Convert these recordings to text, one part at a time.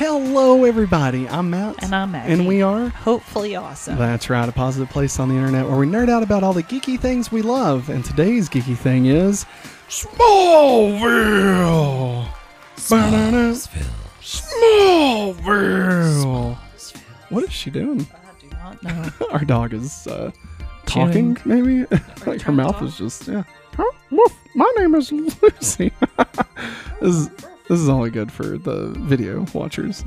Hello, everybody. I'm Matt. And I'm Maggie. And we are. Hopefully awesome. That's right, a positive place on the internet where we nerd out about all the geeky things we love. And today's geeky thing is Smallville. Smallville. Smallville. What is she doing? I do not know. Our dog is uh, talking, maybe? like her mouth is just, yeah. Huh? Woof. My name is Lucy. this, is, this is only good for the video watchers.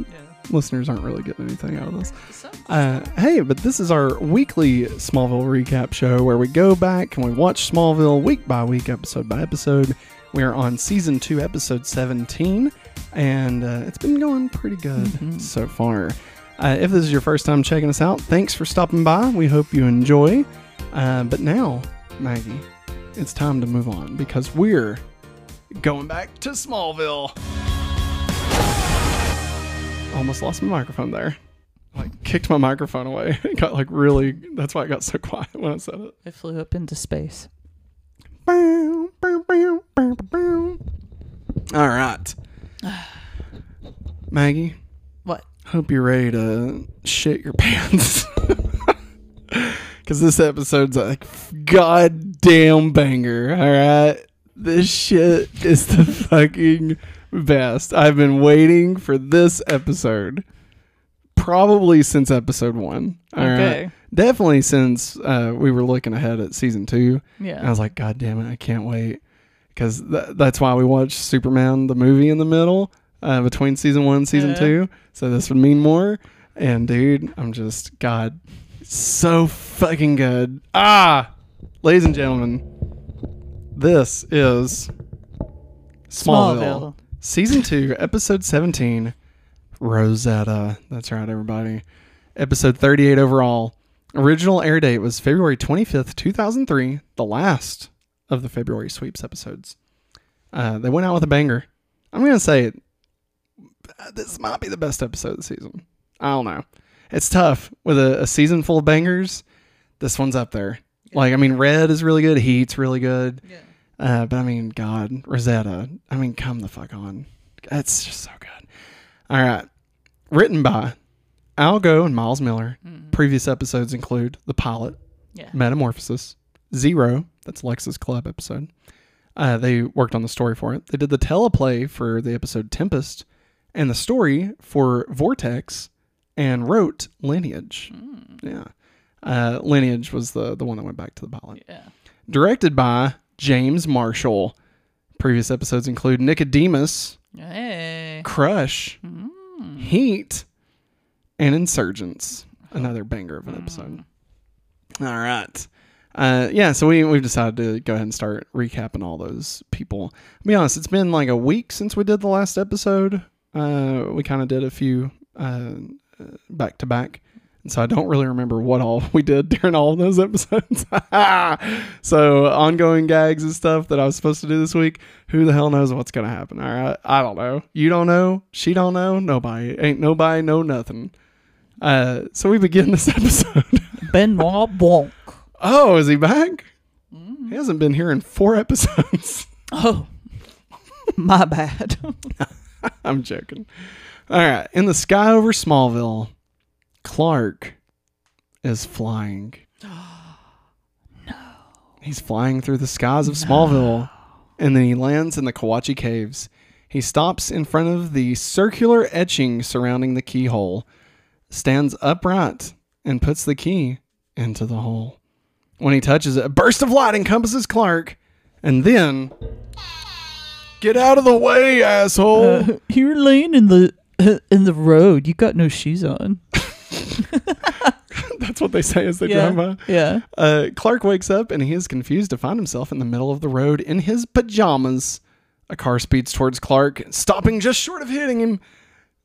Listeners aren't really getting anything out of this. Uh, hey, but this is our weekly Smallville recap show where we go back and we watch Smallville week by week, episode by episode. We are on season two, episode 17, and uh, it's been going pretty good so far. Uh, if this is your first time checking us out, thanks for stopping by. We hope you enjoy. Uh, but now, Maggie, it's time to move on because we're going back to Smallville. Almost lost my microphone there. Like kicked my microphone away. It got like really. That's why it got so quiet when I said it. It flew up into space. All right, Maggie. What? Hope you're ready to shit your pants. Because this episode's a goddamn banger. All right. This shit is the fucking best. I've been waiting for this episode probably since episode one. All right? Okay. Definitely since uh, we were looking ahead at season two. And I was like, God damn it, I can't wait. Because th- that's why we watched Superman, the movie, in the middle uh, between season one and season Yeah. two. So this would mean more. And dude, I'm just, God, so fucking good. Ah, ladies and gentlemen, this is Smallville, Smallville. season two, episode 17, Rosetta. That's right, everybody. Episode 38 overall. Original air date was February 25th, 2003, the last of the February sweeps episodes. Uh, they went out with a banger. I'm going to say it. uh, This might be the best episode of the season. I don't know. It's tough with a, a season full of bangers. This one's up there. Like, I mean, Red is really good. Heat's really good. Yeah. Uh, but I mean, God, Rosetta. I mean, come the fuck on. It's just so good. All right. Written by Al Gough and Miles Millar. Previous episodes include The Pilot, Yeah. Metamorphosis, Zero. That's Lex's Club episode. Uh, they worked on the story for it. They did the teleplay for the episode Tempest and the story for Vortex and wrote Lineage. Yeah. Uh, Lineage was the, the one that went back to the pilot Yeah. directed by James Marshall. Previous episodes include Nicodemus, Hey. Crush, Heat, and Insurgents. Another banger of an episode. All right. Uh, yeah, so we, we've decided to go ahead and start recapping all those people. I'll be honest, it's been like a week since we did the last episode. Uh, we kind of did a few uh, back to back. And so I don't really remember what all we did during all of those episodes. so ongoing gags and stuff that I was supposed to do this week. Who the hell knows what's gonna happen? All right, I don't know. You don't know. She don't know. Nobody ain't nobody know nothing. Uh, so we begin this episode. Benoit Blanc. oh, is he back? He hasn't been here in four episodes. Oh. My bad. I'm joking. All right, in the sky over Smallville, Clark is flying. no. He's flying through the skies of Smallville, and then he lands in the Kawatche Caves. He stops in front of the circular etching surrounding the keyhole, stands upright, and puts the key into the hole. When he touches it, a burst of light encompasses Clark, and then. Get out of the way, asshole! Uh, you're laying in the in the road. You got no shoes on. That's what they say as they yeah. drive by. Yeah. Uh, Clark wakes up and he is confused to find himself in the middle of the road in his pajamas. A car speeds towards Clark, stopping just short of hitting him.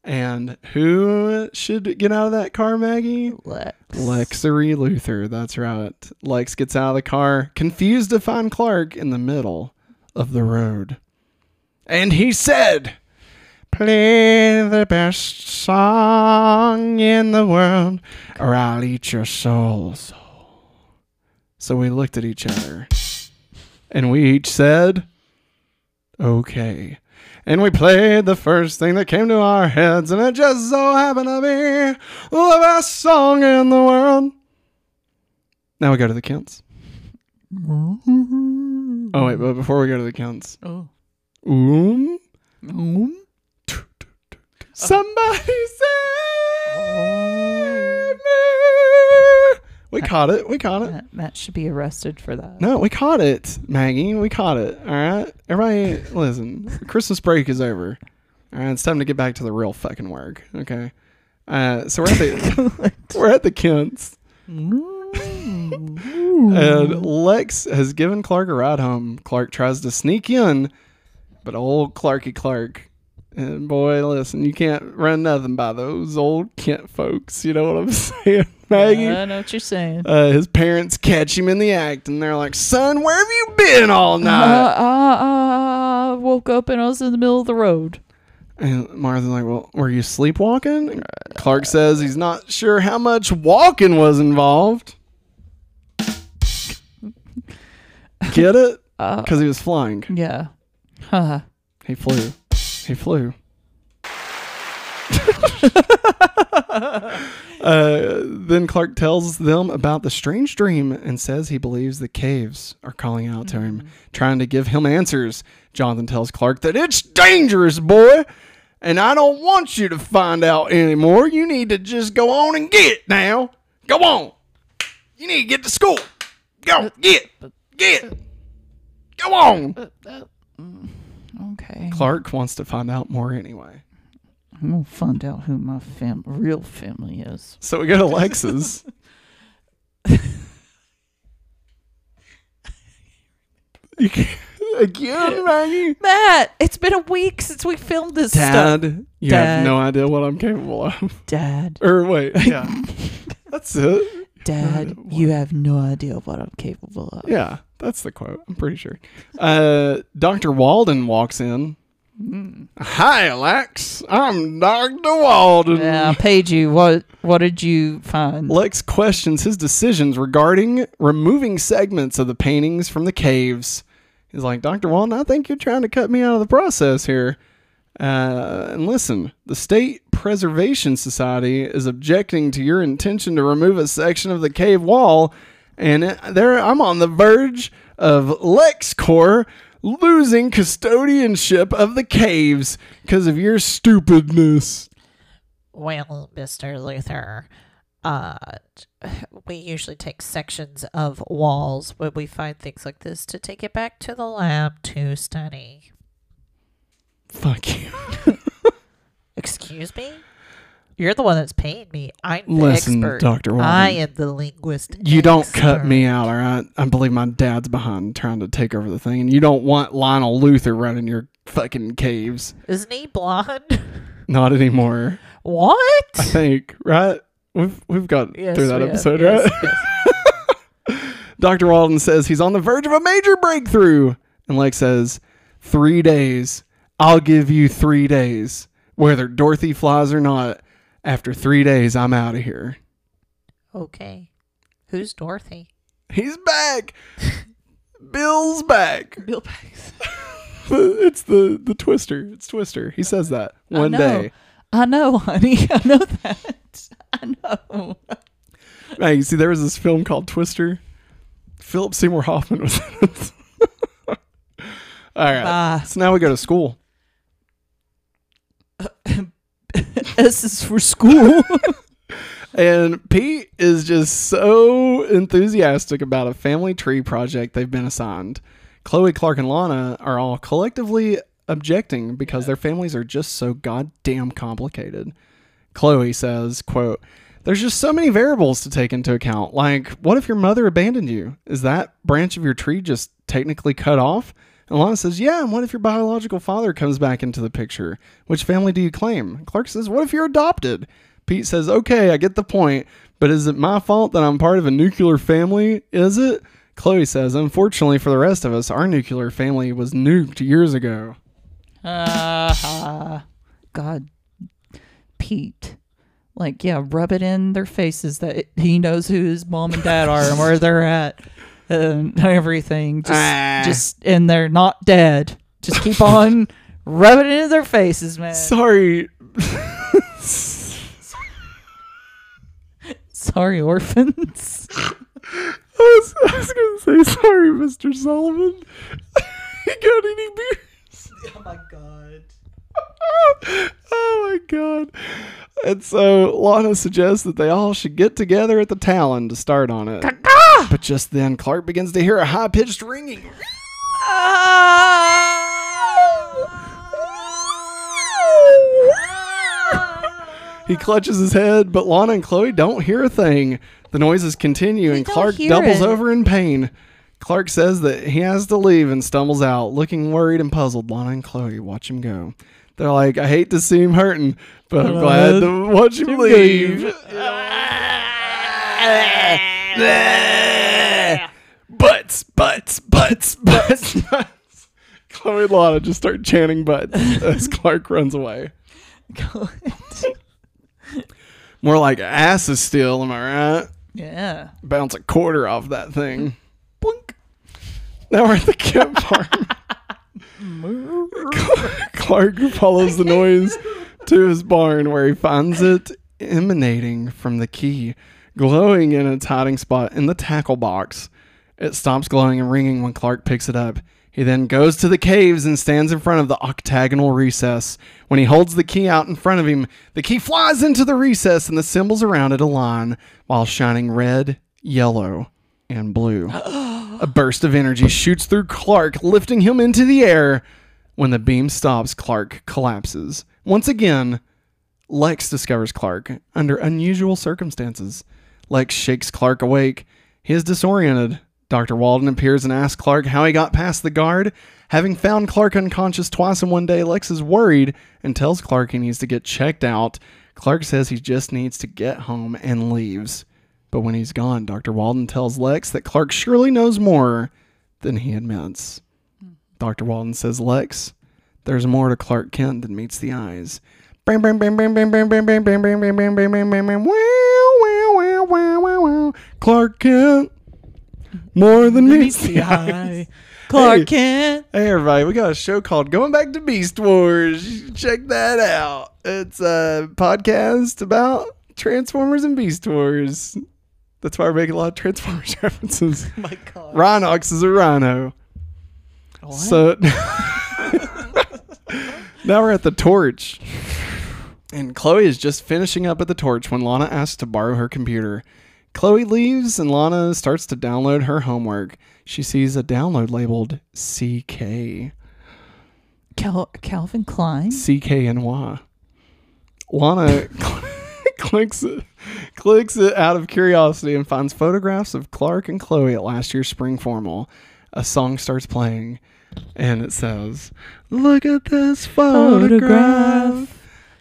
And who should get out of that car, Maggie? Lex. Lexery Luthor. That's right. Lex gets out of the car, confused to find Clark in the middle of the road. And he said, Play the best song in the world, or I'll eat your soul. So we looked at each other, and we each said, Okay. And we played the first thing that came to our heads, and it just so happened to be the best song in the world. Now we go to the counts. Oh wait, but before we go to the counts, Oh. um, Um. Somebody save me. We caught it. We caught it. Matt, Matt should be arrested for that. No, we caught it, Maggie. We caught it. All right, everybody, listen. Christmas break is over. All right, it's time to get back to the real fucking work. Okay. Uh, so we're at the we're at the Kents, and Lex has given Clark a ride home. Clark tries to sneak in, but old Clarky Clark, and boy, listen, you can't run nothing by those old Kent folks. You know what I'm saying, Maggie? I know what you're saying. uh, his parents catch him in the act and they're like, Son, where have you been all Uh, night? uh, uh, woke up and I was in the middle of the road. and Martha's like, Well, were you sleepwalking? And Clark says he's not sure how much walking was involved. Get it? Uh, Because he was flying. yeah. Huh. He flew. He flew. uh, then Clark tells them about the strange dream and says he believes the caves are calling out to him, mm-hmm. trying to give him answers. Jonathan tells Clark that it's dangerous, boy, and I don't want you to find out anymore. You need to just go on and get it now. Go on. You need to get to school. Go get, get. Go on. Uh, uh, uh, mm. Okay. Clark wants to find out more anyway. I'm gonna find out who my fam- real family is. So we go to Lex's. Again, Maggie. Matt, it's been a week since we filmed this stuff. Dad, you Dad. have no idea what I'm capable of. Dad, Or wait, yeah, that's it. Dad, you have no idea what I'm capable of. Yeah, that's the quote. I'm pretty sure. Uh, Doctor Walden walks in. Hi, Lex. I'm Doctor Walden. Yeah, I paid you. What What did you find? Lex questions his decisions regarding removing segments of the paintings from the caves. He's like, Dr. Walden, I think you're trying to cut me out of the process here. Uh, and listen, the State Preservation Society is objecting to your intention to remove a section of the cave wall, and there I'm on the verge of LexCorp losing custodianship of the caves because of your stupidness. Well, Mr. Luthor, uh, we usually take sections of walls when we find things like this to take it back to the lab to study. Fuck you. Excuse me? You're the one that's paying me. I'm the Listen, expert. Dr. Walden. I am the linguist. You don't cut me out, all right? I believe my dad's behind trying to take over the thing, and you don't want Lionel Luthor running your fucking caves. Isn't he blonde? Not anymore. What? I think, right? We've we've got Yes, through that we have. episode, Yes, right? Dr. Walden says he's on the verge of a major breakthrough. And Lex says, Three days. I'll give you three days. Whether Dorothy flies or not, after three days, I'm out of here. Okay. Who's Dorothy? He's back. Bill's back. Bill it's the the Twister. It's Twister. He says that one know. day. I know, honey. I know that. I know. Hey, you see, there was this film called Twister. Philip Seymour Hoffman was in it. All right. Bye. So now we go to school. S is for school. And Pete is just so enthusiastic about a family tree project they've been assigned. Chloe, Clark, and Lana are all collectively objecting because their families are just so goddamn complicated. Chloe says, quote, There's just so many variables to take into account. Like, what if your mother abandoned you? Is that branch of your tree just technically cut off? And Lana says, Yeah, and what if your biological father comes back into the picture? Which family do you claim? Clark says, What if you're adopted? Pete says, Okay, I get the point, but is it my fault that I'm part of a nuclear family? Is it? Chloe says, Unfortunately for the rest of us, our nuclear family was nuked years ago. uh, God, Pete. Like, yeah, rub it in their faces that he knows who his mom and dad are and where they're at and everything. Just, Ah. just, and they're not dead. Just keep on rubbing it into their faces, man. Sorry. Sorry, orphans. I was, I was gonna say sorry, Mr. Sullivan. you got any beers? oh my god. oh my god. And so Lana suggests that they all should get together at the Talon to start on it. But just then, Clark begins to hear a high pitched ringing. He clutches his head, but Lana and Chloe don't hear a thing. The noises continue, and Clark doubles it. over in pain. Clark says that he has to leave and stumbles out, looking worried and puzzled. Lana and Chloe watch him go. They're like, I hate to see him hurting, but I'm glad to watch him leave. butts, butts, butts, butts, butts. Chloe and Lana just start chanting butts as Clark runs away. More like asses still, am I right? yeah. Bounce a quarter off that thing. Blink. Now we're at the camp campfire. Clark follows the noise to his barn where he finds it emanating from the key, glowing in its hiding spot in the tackle box. It stops glowing and ringing when Clark picks it up. He then goes to the caves and stands in front of the octagonal recess. When he holds the key out in front of him, the key flies into the recess and the symbols around it align while shining red, yellow, and blue. A burst of energy shoots through Clark, lifting him into the air. When the beam stops, Clark collapses. Once again, Lex discovers Clark under unusual circumstances. Lex shakes Clark awake. He is disoriented. Dr. Walden appears and asks Clark how he got past the guard. Having found Clark unconscious twice in one day, Lex is worried and tells Clark he needs to get checked out. Clark says he just needs to get home and leaves. But when he's gone, Dr. Walden tells Lex that Clark surely knows more than he admits. Dr. Walden says, Lex, there's more to Clark Kent than meets the eyes. Clark Kent, more than meets the eye. Clark hey, Kent. Hey, everybody, we got a show called Going Back to Beast Wars. Check that out. It's a podcast about Transformers and Beast Wars. That's why we make a lot of Transformers references. My God. Rhinox is a rhino. So now we're at the torch. And Chloe is just finishing up at the torch when Lana asks to borrow her computer. Chloe leaves and Lana starts to download her homework. She sees a download labeled CK. Cal- Calvin Klein. CKNY. Lana clicks it, clicks it out of curiosity and finds photographs of Clark and Chloe at last year's spring formal. A song starts playing, and it says, "Look at this photograph.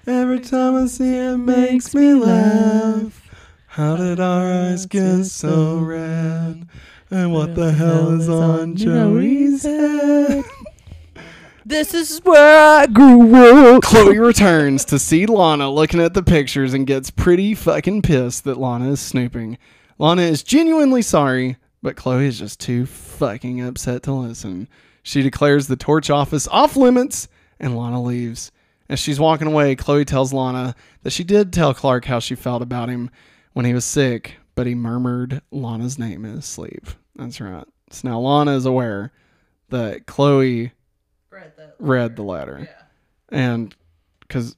Every time I see it, makes me laugh. How did our eyes get so red? And what the hell is on Joey's head?" This is where I grew up. Chloe returns to see Lana looking at the pictures and gets pretty fucking pissed that Lana is snooping. Lana is genuinely sorry, but Chloe is just too fucking upset to listen. She declares the torch office off limits and Lana leaves. As she's walking away, Chloe tells Lana that she did tell Clark how she felt about him when he was sick, but he murmured Lana's name in his sleep. That's right. So now Lana is aware that Chloe read the letter and because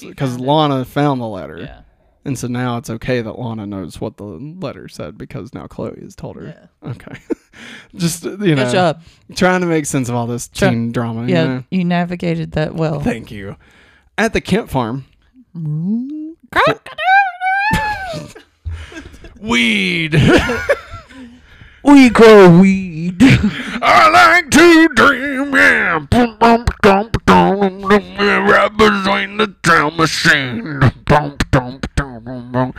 because Lana found the letter, Yeah. And so now it's okay that Lana knows what the letter said because now Chloe has told her. Okay, just you know, Good job. trying to make sense of all this Try- teen drama. you Yeah, know? you navigated that well. Thank you. At the Kent farm, weed. We grow weed. I like to dream, yeah in the drum machine. Bump, bump, bump, bump,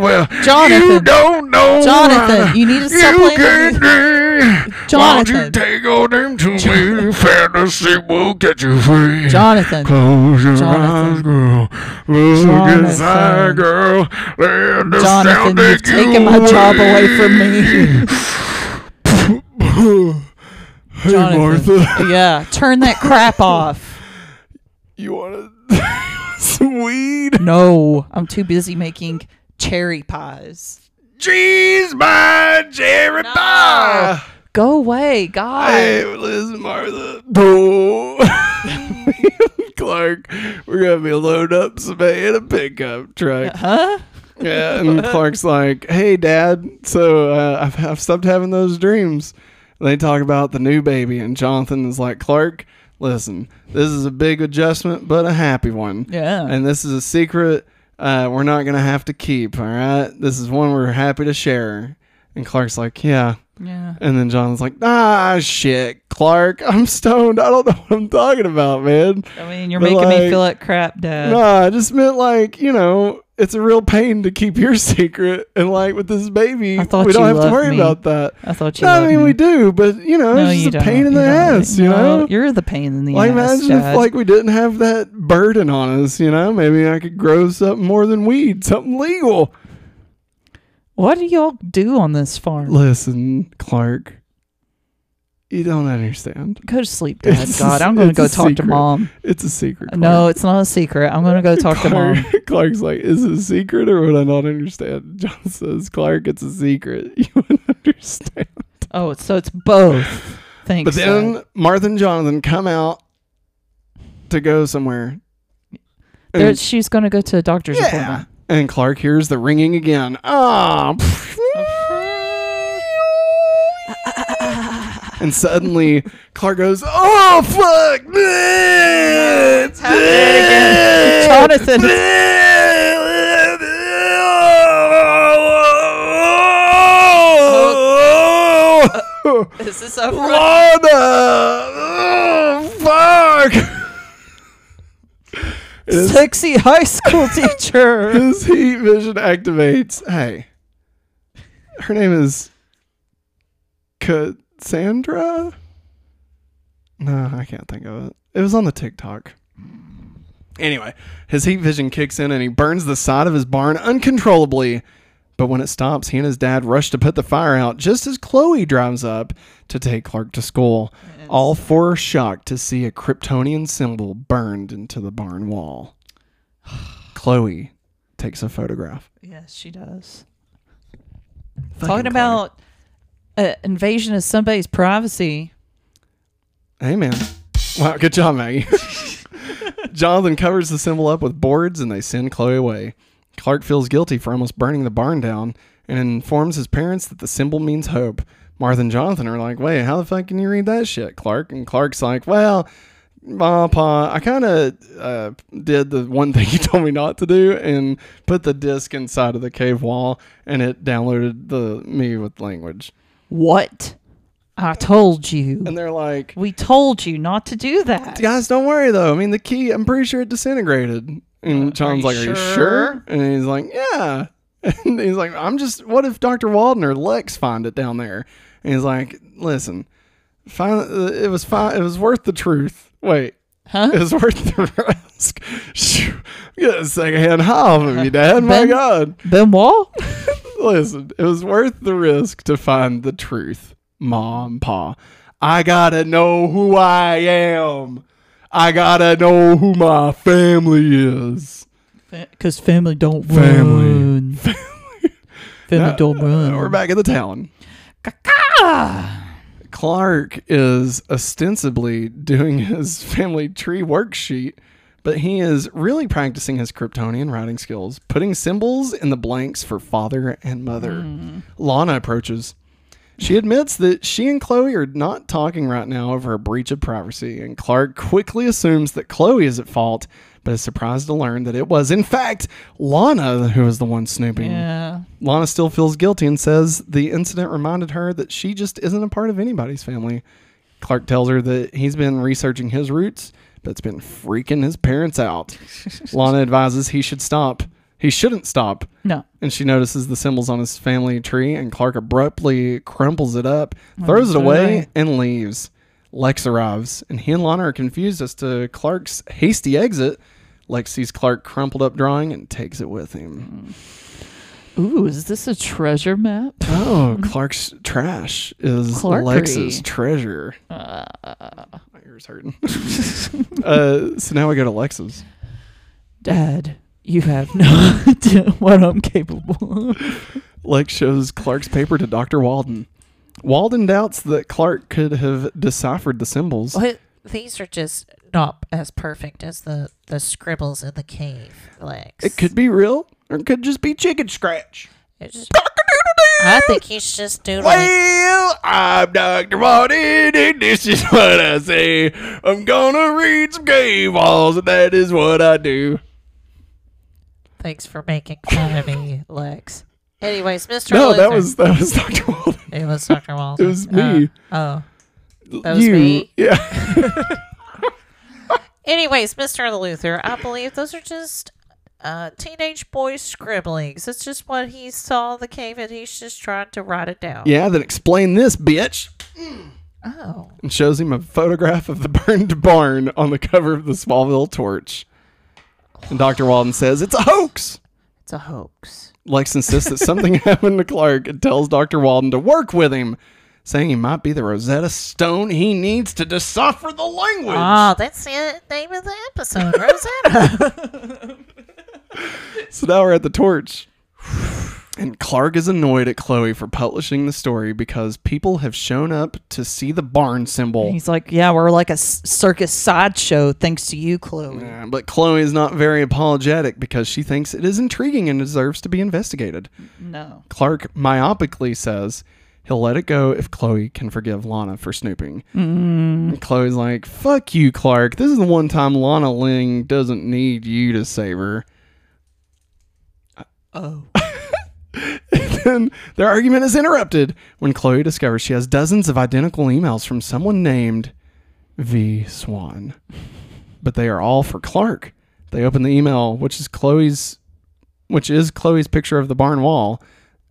well, Jonathan, you don't know Jonathan, you need to stop you playing can Jonathan, won't you take all them to Jonathan. me? Fantasy will get you free. Jonathan, close your Jonathan. eyes, girl. Look Jonathan. inside, girl. Let the Jonathan, sound you've taken you my away. job away from me. hey, Jonathan. Martha, Yeah, turn that crap off. you want some weed? No, I'm too busy making cherry pies. Cheese by Jerry No. Pie. Go away, God. Hey, listen, Martha. Clark, we're gonna be loading up some hay in a pickup truck. Huh? Yeah, and Clark's like, "Hey, Dad, so uh, I've, I've stopped having those dreams." They talk about the new baby, and Jonathan is like, "Clark, listen, this is a big adjustment, but a happy one, Yeah. and this is a secret uh, we're not gonna have to keep. All right, this is one we're happy to share." And Clark's like, "Yeah." yeah. And then Jonathan's like, "Ah, shit, Clark, I'm stoned. I don't know what I'm talking about, man." I mean, you're But, making me feel like crap, Dad. Nah, I just meant like, you know, it's a real pain to keep your secret. And like with this baby, we don't have to worry me. about that. I thought you. No, I mean, me. we do, but you know, No, it's just a don't. pain in You the ass, you No, know? You're the pain in the Like, ass. imagine Dad. if like we didn't have that burden on us, you know? Maybe I could grow something more than weed, something legal. what do y'all do on this farm? Listen, Clark, you don't understand. Go to sleep, Dad. It's God, I'm going to go talk to mom. It's a secret. No, it's not a secret. I'm going to go talk to mom. Clark's like, is it a secret or would I not understand? John says, Clark, it's a secret. You wouldn't understand. Oh, so it's both. Thanks. But then. Martha and Jonathan come out to go somewhere. There- she's going to go to a doctor's yeah. appointment. And Clark hears the ringing again. Ah. And suddenly Clark goes, "Oh fuck, man! It's happening again. Jonathan. Is this over? Lana! Oh, fuck! Sexy high school teacher. his heat vision activates. Hey, her name is Cassandra? No, I can't think of it. It was on the TikTok. Anyway, his heat vision kicks in and he burns the side of his barn uncontrollably. But when it stops, he and his dad rush to put the fire out just as Chloe drives up to take Clark to school. All four are shocked to see a Kryptonian symbol burned into the barn wall. Chloe takes a photograph. Yes, she does. Fucking Talking about uh, invasion of somebody's privacy. Hey, man. Wow, good job, Maggie. Jonathan covers the symbol up with boards and they send Chloe away. Clark feels guilty for almost burning the barn down and informs his parents that the symbol means hope. Martha and Jonathan are like, wait, how the fuck can you read that shit, Clark? And Clark's like, well, Ma, Pa, I kind of uh, did the one thing you told me not to do and put the disc inside of the cave wall and it downloaded the me with language. What? I told you. And they're like, We told you not to do that. guys, don't worry though. I mean, the key, I'm pretty sure it disintegrated. And Uh, John's like, Are you sure? And he's like, Yeah. And he's like, I'm just, what if Dr. Walden or Lex find it down there? And he's like, Listen, find, it was fine. It was worth the truth. Wait, Huh? it was worth the risk. Shoo. Get a secondhand high off of you, Dad. My God. Ben? God. Listen, it was worth the risk to find the truth, Mom, Pa. I gotta know who I am. I gotta know who my family is. Because family don't Family. run. Family Now, don't run. We're back in the town. Clark is ostensibly doing his family tree worksheet, but he is really practicing his Kryptonian writing skills, putting symbols in the blanks for father and mother. Hmm. Lana approaches. She admits that she and Chloe are not talking right now over a breach of privacy, and Clark quickly assumes that Chloe is at fault, but is surprised to learn that it was, in fact, Lana who was the one snooping. Yeah. Lana still feels guilty and says the incident reminded her that she just isn't a part of anybody's family. Clark tells her that he's been researching his roots, but it's been freaking his parents out. Lana advises he should stop. He shouldn't stop. No. And she notices the symbols on his family tree, and Clark abruptly crumples it up, throws it doing? away, and leaves. Lex arrives, and he and Lana are confused as to Clark's hasty exit. Lex sees Clark crumpled up drawing and takes it with him. Ooh, is this a treasure map? Oh, Clark's trash is Clarkery. Lex's treasure. Uh, ear's hurting. uh, so now we go to Lex's. Dad, you have no idea what I'm capable of. Lex shows Clark's paper to Dr. Walden. Walden doubts that Clark could have deciphered the symbols. What? These are just not as perfect as the, the scribbles in the cave, Lex. It could be real, or it could just be chicken scratch. It's just- I think he's just doodling. Well, I'm Dr. Walden, and this is what I say. I'm gonna read some cave walls, and that is what I do. Thanks for making fun of me, Lex. Anyways, Mr. No, that was that was Dr. Walden. It was Dr. Walden. It was me. Uh, oh. That was you, me? yeah. Anyways, Mr. Luthor, I believe those are just uh, teenage boy scribblings. It's just what he saw in the cave and he's just trying to write it down. Yeah, then explain this, bitch. Oh. And shows him a photograph of the burned barn on the cover of the Smallville Torch. And Dr. Walden says it's a hoax. It's a hoax. Lex insists that something happened to Clark and tells Dr. Walden to work with him, saying he might be the Rosetta Stone he needs to decipher the language. Oh, that's the name of the episode, Rosetta. So now we're at the torch. And Clark is annoyed at Chloe for publishing the story because people have shown up to see the barn symbol. He's like, yeah, we're like a circus sideshow thanks to you, Chloe. Yeah, but Chloe is not very apologetic because she thinks it is intriguing and deserves to be investigated. No. Clark myopically says he'll let it go if Chloe can forgive Lana for snooping. Mm. And Chloe's like, fuck you, Clark. This is the one time Lana Lang doesn't need you to save her. Oh. then their argument is interrupted when Chloe discovers she has dozens of identical emails from someone named V Swan. But they are all for Clark. They open the email, which is Chloe's which is Chloe's picture of the barn wall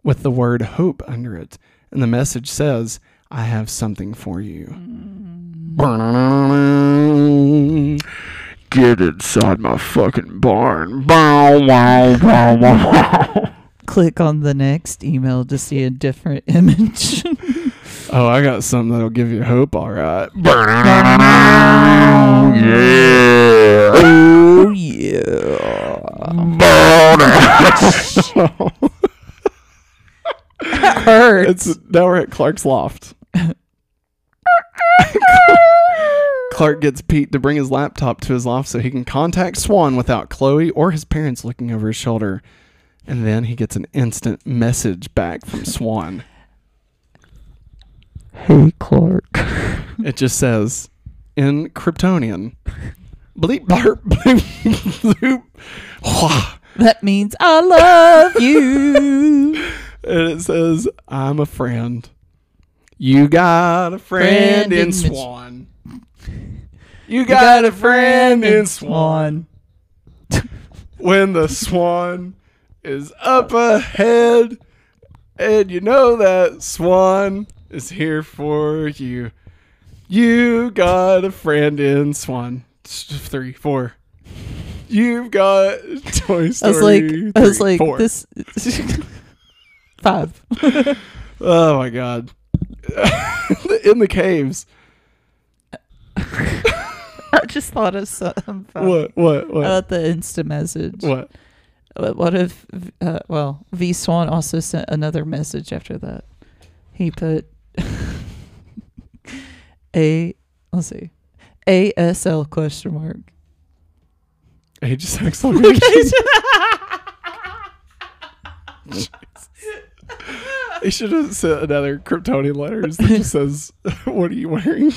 with the word hope under it. And the message says, I have something for you. Mm. Get inside my fucking barn. Bow, wow, wow, wow. Click on the next email to see a different image. Oh, I got something that'll give you hope, all right. yeah. oh, yeah. It hurts. It's now we're at Clark's loft. Clark gets Pete to bring his laptop to his loft so he can contact Swan without Chloe or his parents looking over his shoulder. And then he gets an instant message back from Swan. Hey, Clark. It just says in Kryptonian. Bleep blurp bloop bloop. Wah. That means I love you. And it says, I'm a friend. You got a friend, Friend in in Swan. You got a friend in Swan. When the swan is up ahead, and you know that swan is here for you. You got a friend in Swan. Three, four. You've got Toy Story. I was like, I was like, four. this. Five. Oh my god. in the caves. I just thought of something. What? What? What? About the instant message. what? What, what if, uh, well, V Swan also sent another message after that. He put a, let's see, ASL question mark. Age exclamation. He should have sent another Kryptonian letters that just says, "What are you wearing?"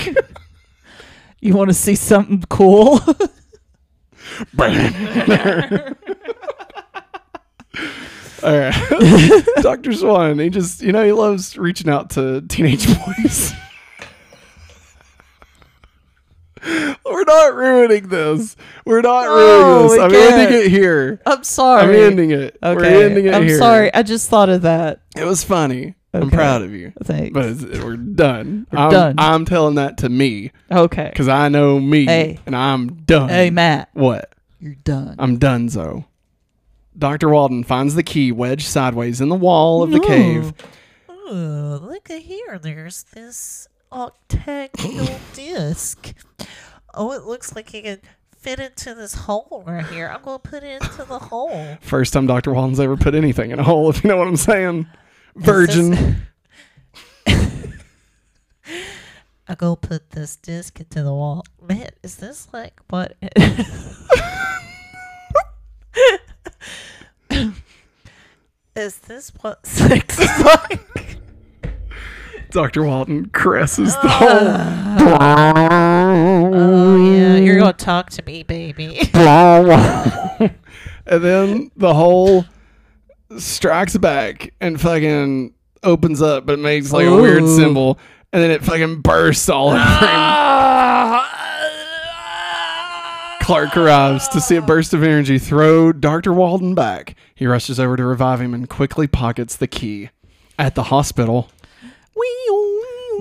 You want to see something cool? All right, Doctor Swan. He just, you know, he loves reaching out to teenage boys. We're not ruining this. We're not No, ruining we this. I'm can't. ending it here. I'm sorry. I'm ending it. Okay. We're ending it I'm here. sorry. I just thought of that. It was funny. I'm Okay. proud of you. Thanks. But it's, we're done. We're I'm, done. I'm telling that to me okay. because I know me Hey. and I'm done. Hey, Matt, What? you're done. I'm done, so. Dr. Walden finds the key wedged sideways in the wall of the cave. Ooh, look at here. There's this octagonal disc. Oh, it looks like you can fit into this hole right here. I'm gonna put it into the hole. First time Dr. Walden's ever put anything in a hole, if you know what I'm saying. Virgin. I go put this disc into the wall. Man, is this like what? is this what sex is like? Dr. Walden caresses the ah. hole. Oh yeah, you're gonna talk to me, baby. and then the hole strikes back and fucking opens up, but it makes like a weird symbol. And then it fucking bursts all over him. Ah! Clark arrives to see a burst of energy throw Dr. Walden back. He rushes over to revive him and quickly pockets the key. At the hospital,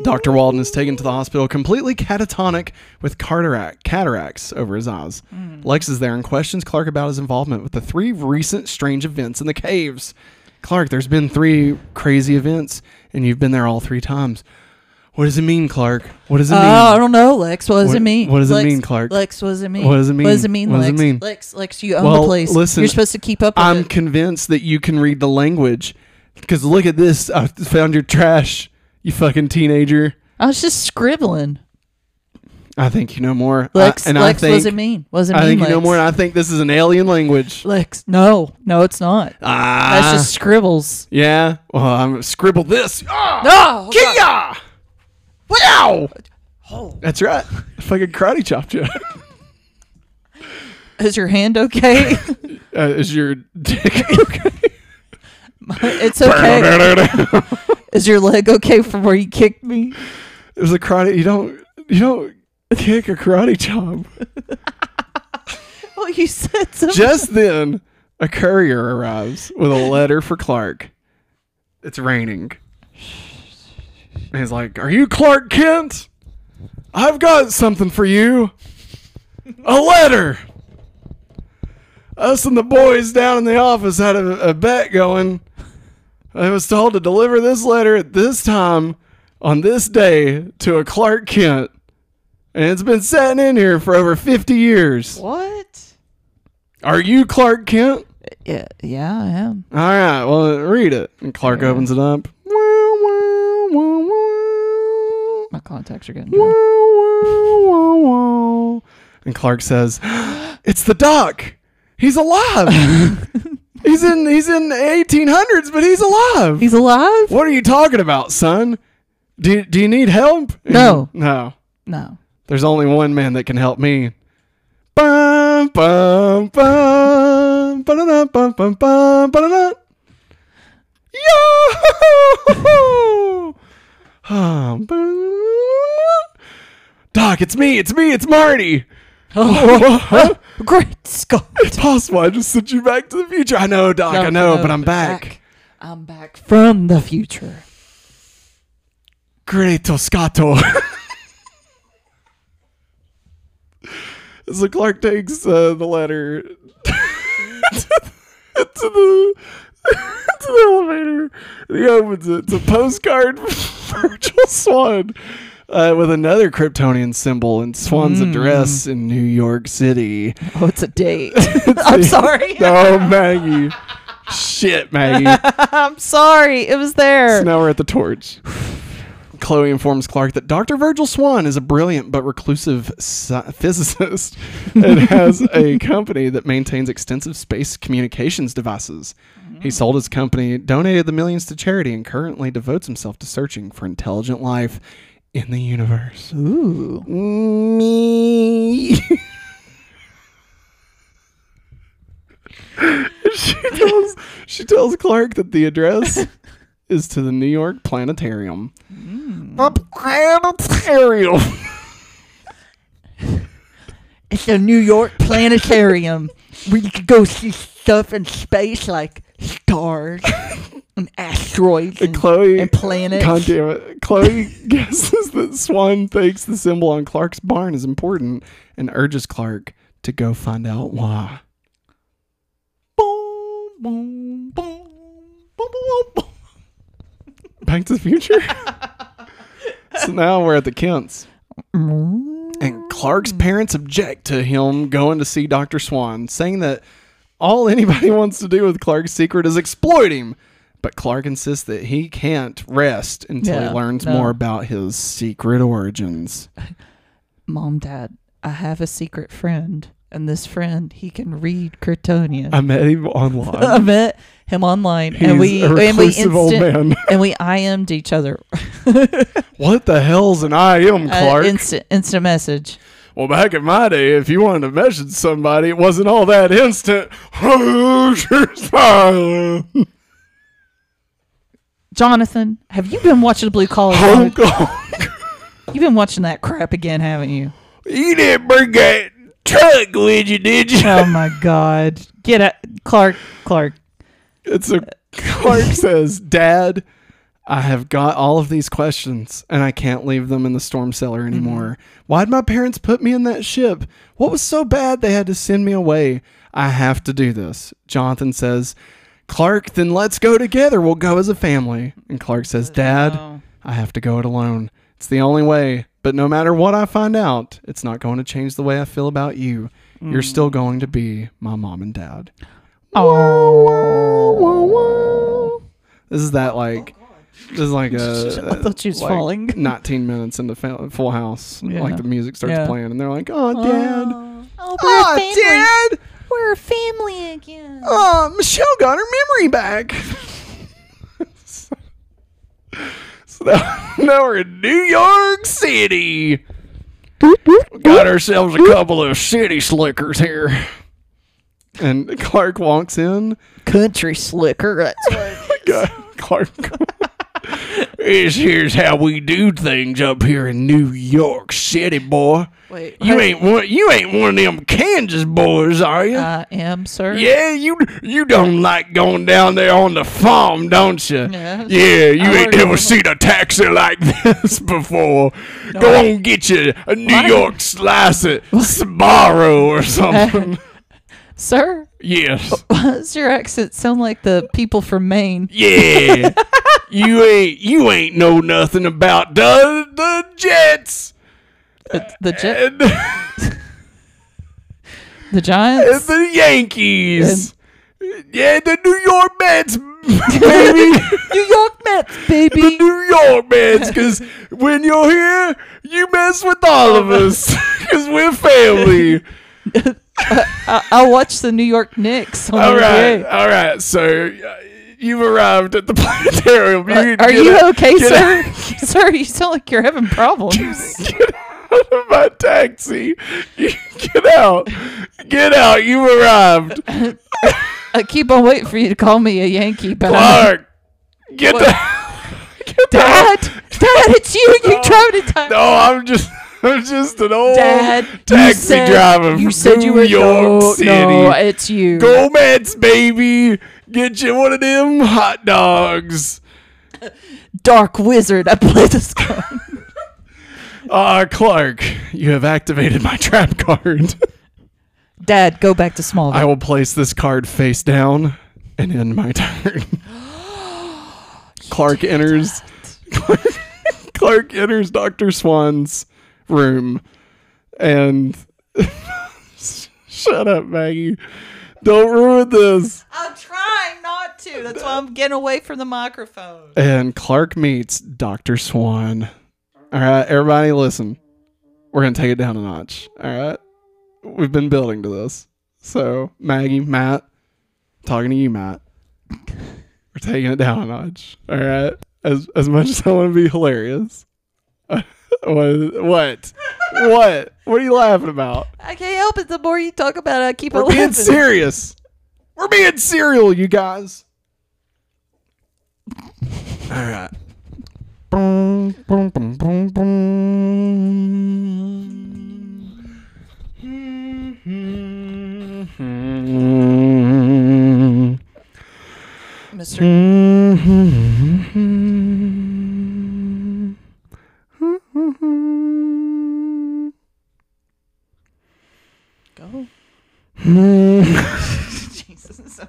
Dr. Walden is taken to the hospital completely catatonic with cataract, cataracts over his eyes. Lex is there and questions Clark about his involvement with the three recent strange events in the caves. Clark, there's been three crazy events, and you've been there all three times. What does it mean, Clark? What does it Uh, mean? I don't know, Lex. What does What- it mean? what does it mean, Clark? Lex, what does it mean? What does it mean? What does it mean, What does it Lex? mean? Lex, Lex, you own Well, the place. listen, You're supposed to keep up with I'm it. convinced that you can read the language. Because look at this. I found your trash, you fucking teenager. I was just scribbling. I think you know more. Lex, I, and Lex, I think, what does it mean? What does it I mean, think you know more. And I think this is an alien language. Lex, no, no, it's not. Ah, That's just scribbles. yeah. Well, I'm gonna scribble this. Ah, No, Kia! Wow! Oh. That's right. Fucking karate chopped you. is your hand okay? uh, is your dick okay? it's okay. Is your leg okay from where you kicked me? It was a karate. You don't. You don't kick a karate chop. well, you said something. Just then, a courier arrives with a letter for Clark. It's raining. And he's like, Are you Clark Kent? I've got something for you. A letter. Us and the boys down in the office had a, a bet going. I was told to deliver this letter at this time on this day to a Clark Kent. And it's been sitting in here for over 50 years. what? Are you Clark Kent? Yeah, yeah, I am. All right, well, read it. And Clark Yeah. opens it up. My contacts are getting dry. And Clark says, "It's the Doc. He's alive. he's in he's in 1800s, but he's alive. He's alive? what are you talking about, son? Do you, do you need help? No. no. No. There's only one man that can help me. Bum, bum, bum, ba-da-da, bum, bum, bum, ba-da-da. Yo! Um, ba-da-da. Doc, it's me, it's me, it's Marty. Oh, great Scott. It's possible I just sent you back to the future. I know, Doc, I know, but I'm back. I'm back from the future. Greto Scotto. so Clark takes uh, the letter to, the, to the to the elevator. He opens it. It's a postcard from Virgil Swan uh, with another Kryptonian symbol and Swan's address in New York City. Oh, it's a date. I'm sorry. Oh, Maggie. Shit, Maggie. I'm sorry. It was So there. now we're at the torch. Chloe informs Clark that Dr. Virgil Swan is a brilliant but reclusive sci- physicist and has a company that maintains extensive space communications devices. He sold his company, donated the millions to charity, and currently devotes himself to searching for intelligent life in the universe. Ooh. Me. she tells she tells Clark that the address is to the New York Planetarium. Mm. The planetarium. It's a New York planetarium where you could go see stuff in space like stars and asteroids and, Chloe. and planets. God damn it. Chloe guesses that Swan thinks the symbol on Clark's barn is important and urges Clark to go find out why. Boom. boom, boom, boom, boom, boom. Back to the Future. so now we're at the Kents, and Clark's mm. parents object to him going to see Doctor Swan, saying that all anybody wants to do with Clark's secret is exploit him. But Clark insists that he can't rest until Yeah, he learns no. more about his secret origins. Mom, Dad, I have a secret friend, and this friend he can read Kryptonian. I met him online. I met him online, He's and we and we instant, man. and we IM'd each other. What the hell's an I am, Uh, Clark? instant instant message. well, back in my day, if you wanted to message somebody, it wasn't all that instant. Who's your smile? Jonathan, have you been watching Blue Collar? Games? honk. You've been watching that crap again, haven't you? You didn't bring that truck with you, did you? Oh my God! Get out, Clark. Clark. It's a Clark says, Dad, I have got all of these questions and I can't leave them in the storm cellar mm-hmm. anymore. Why'd my parents put me in that ship? What was so bad they had to send me away? I have to do this. Jonathan says, Clark, then let's go together. We'll go as a family. And Clark says, Dad, No. I have to go it alone. It's the only way. But no matter what I find out, it's not going to change the way I feel about you. You're still mm. going to be my mom and dad. Oh. This is that like oh, this is like a I thought she was like falling. 19 minutes into Full House, Yeah. like the music starts Yeah. playing, and they're like, "Oh, Dad, Oh, oh, Dad, We're a family again. oh, Michelle got her memory back." so, so now, now we're in New York City. Got ourselves a couple of city slickers here. And Clark walks in. Country slicker. That's what. God, Clark. This here's how we do things up here in New York City, boy. Wait, You ain't one. You ain't one of them Kansas boys, are you? I am, sir. yeah, you you don't like going down there on the farm, don't you? Yeah. Yeah, you I ain't know. seen a taxi like this before. Go on, get you a New York slice at Sbarro or something. Sir, yes. does your accent sound like the people from Maine? Yeah. you ain't you ain't know nothing about the the Jets The, the, Jet, and, and the Giants? the Yankees. yeah, the New York Mets, baby. New York Mets, baby. the. New York Mets, because when you're here, you mess with all of us, because we're family. I, I'll watch the New York Knicks on all right, all right. So uh, you've arrived at the planetarium. You Uh, Are you out- okay, sir? sir, you sound like you're having problems. Get out of my taxi. You- Get out. Get out. You've arrived. I keep on waiting for you to call me a Yankee, but I'm Clark. Get What? the. Get Dad, Dad, it's you. You drove to time. No, I'm just. I'm just an old Dad, taxi said- driver from You said New you were York no, City. no, it's you. Go Mets, baby. Get you one of them hot dogs. Dark Wizard. I play this card. Ah, Clark, you have activated my trap card. Dad, go back to Smallville. I will place this card face down and end my turn. Clark enters. Clark, Clark enters Doctor Swan's room, and shut up, Maggie. Don't ruin this. I'm trying not to. That's why I'm getting away from the microphone. And Clark meets Doctor Swan. All right, everybody, listen. We're gonna take it down a notch. All right, we've been building to this. So Maggie, Matt, talking to you, Matt. We're taking it down a notch. All right. As as much as I want to be hilarious. what? What? What? What are you laughing about? I can't help it. The more you talk about it, I keep laughing. We're on being laughing. serious. We're being serial, you guys. All right. Boom, boom, boom, boom, boom. Mr. Mm. Jesus.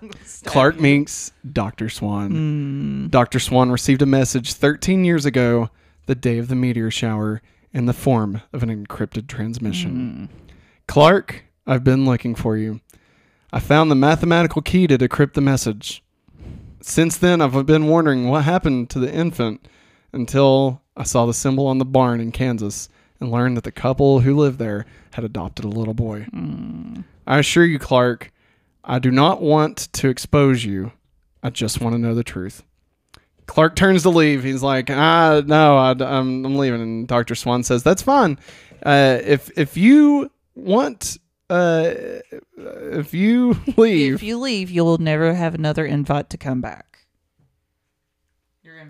Clark meets Dr. Swan. Dr. Swan received a message 13 years ago, the day of the meteor shower, in the form of an encrypted transmission. Clark, I've been looking for you. I found the mathematical key to decrypt the message. Since then, I've been wondering what happened to the infant until I saw the symbol on the barn in Kansas and learned that the couple who lived there had adopted a little boy. I assure you, Clark, I do not want to expose you. I just want to know the truth. Clark turns to leave. He's like, ah, no, I, am I'm leaving. And Dr. Swan says, that's fine. Uh, if, if you want, uh, if you leave, If you leave, you'll never have another invite to come back.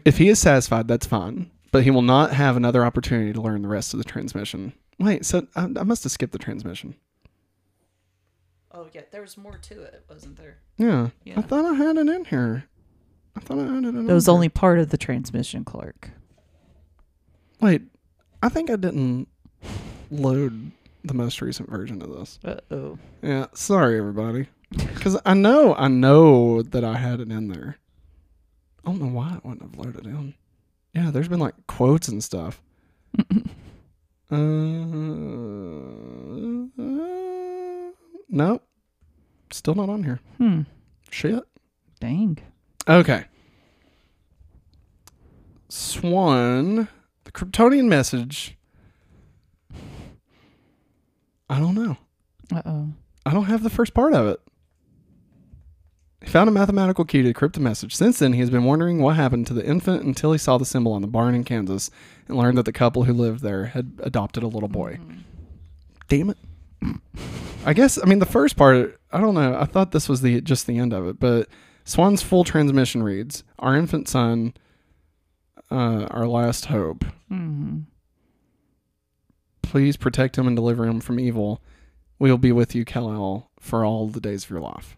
if he is satisfied, that's fine. But he will not have another opportunity to learn the rest of the transmission. Wait, so I, I must have skipped the transmission. Oh yeah, there was more to it, wasn't there? Yeah. Yeah. I thought I had it in here. I thought I had it in That was here. only part of the transmission, Clark. Wait, I think I didn't load the most recent version of this. Uh oh. Yeah, sorry everybody. Because I know, I know that I had it in there. I don't know why it wouldn't have loaded in. Yeah, there's been like quotes and stuff. uh, nope, still not on here. Hmm. Shit. Dang. Okay. Swan, the Kryptonian message. I don't know. Uh oh. I don't have the first part of it. He found a mathematical key to decrypt the message. Since then, he has been wondering what happened to the infant until he saw the symbol on the barn in Kansas and learned that the couple who lived there had adopted a little boy. Damn it. I guess I mean the first part. I don't know. I thought this was the just the end of it, but Swan's full transmission reads: "Our infant son, uh, our last hope. Mm-hmm. Please protect him and deliver him from evil. We will be with you, Kal-El, for all the days of your life."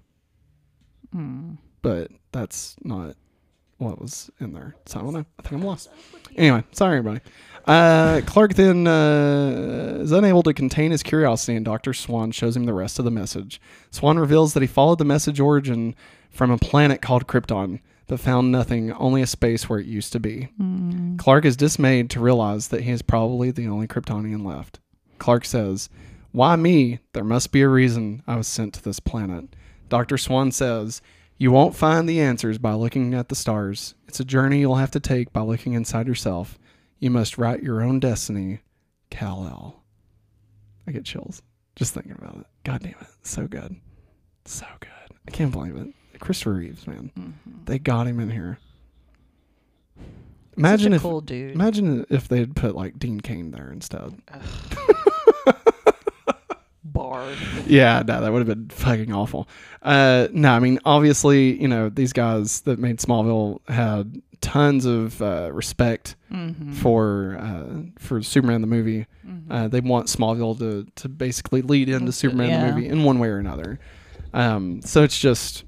Mm. But that's not what was in there. So I don't know. I think I'm lost. Anyway, sorry everybody. Uh, Clark then uh, is unable to contain his curiosity, and Dr. Swan shows him the rest of the message. Swan reveals that he followed the message origin from a planet called Krypton, but found nothing, only a space where it used to be. Mm. Clark is dismayed to realize that he is probably the only Kryptonian left. Clark says, Why me? There must be a reason I was sent to this planet. Dr. Swan says, You won't find the answers by looking at the stars. It's a journey you'll have to take by looking inside yourself. You must write your own destiny, Kal El. I get chills just thinking about it. God damn it. So good. So good. I can't believe it. Christopher Reeves, man. They got him in here. Imagine if cool dude. Imagine if they'd put like Dean Cain there instead. Bard. Yeah, no, that would have been fucking awful. Uh, no, I mean, obviously, you know, these guys that made Smallville had tons of uh, respect Mm-hmm. for uh, for Superman the movie. Uh, they want Smallville to to basically lead into Superman yeah. the movie in one way or another. Um, so it's just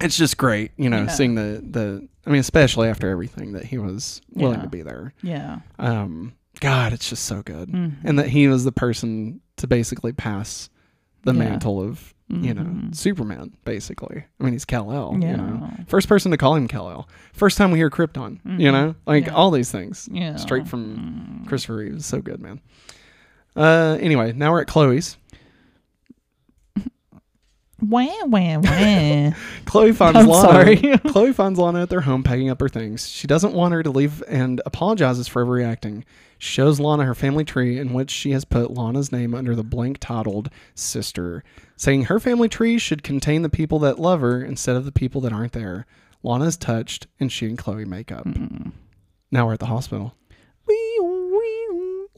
it's just great, you know, Yeah. seeing the the. I mean, especially after everything that he was willing Yeah. to be there. Yeah. um god it's just so good Mhm. and that he was the person to basically pass the Yeah. mantle of you know Mhm. superman basically i mean he's kal-el Yeah. you know first person to call him kal-el first time we hear krypton you Mhm. know like Yeah. all these things Yeah. straight from Mm. christopher reeves so good man uh anyway now we're at chloe's Wah wah wah. chloe finds I'm lana. sorry. chloe finds lana at their home packing up her things. She doesn't want her to leave and apologizes for overreacting. She shows lana her family tree in which she has put lana's name under the blank titled sister saying her family tree should contain the people that love her instead of the people that aren't there. Lana is touched and she and chloe make up. Hmm. Now we're at the hospital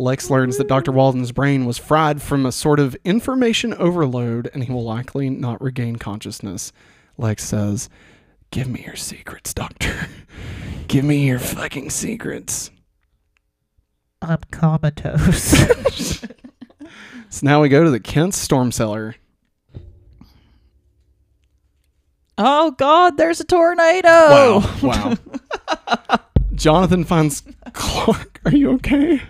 Lex learns that Dr. Walden's brain was fried from a sort of information overload and he will likely not regain consciousness. Lex says, Give me your secrets, Doctor. Give me your fucking secrets. I'm comatose. So now we go to the Kent storm cellar. Oh God, there's a tornado. Wow. Wow. Jonathan finds Clark. Are you okay?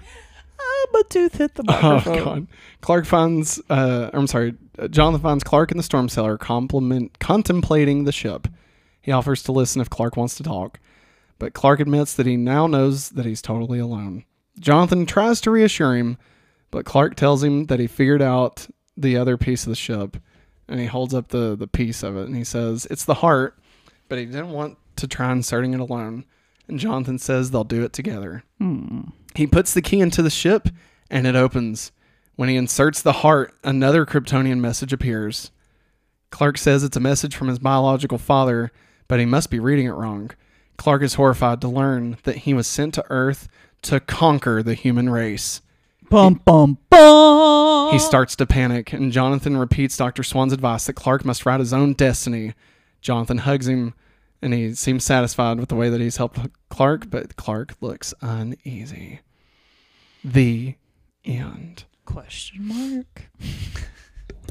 My tooth hit the Oh microphone. god. Clark finds uh I'm sorry, Jonathan finds Clark in the storm cellar compliment contemplating the ship. He offers to listen if Clark wants to talk, but Clark admits that he now knows that he's totally alone. Jonathan tries to reassure him, but Clark tells him that he figured out the other piece of the ship and he holds up the the piece of it and he says it's the heart, but he didn't want to try inserting it alone. And Jonathan says they'll do it together. He puts the key into the ship and it opens. When he inserts the heart, another Kryptonian message appears. Clark says it's a message from his biological father, but he must be reading it wrong. Clark is horrified to learn that he was sent to Earth to conquer the human race. Bum bum bum. He starts to panic, and Jonathan repeats Dr. Swan's advice that Clark must write his own destiny. Jonathan hugs him, and he seems satisfied with the way that he's helped Clark, but Clark looks uneasy. The end. question mark.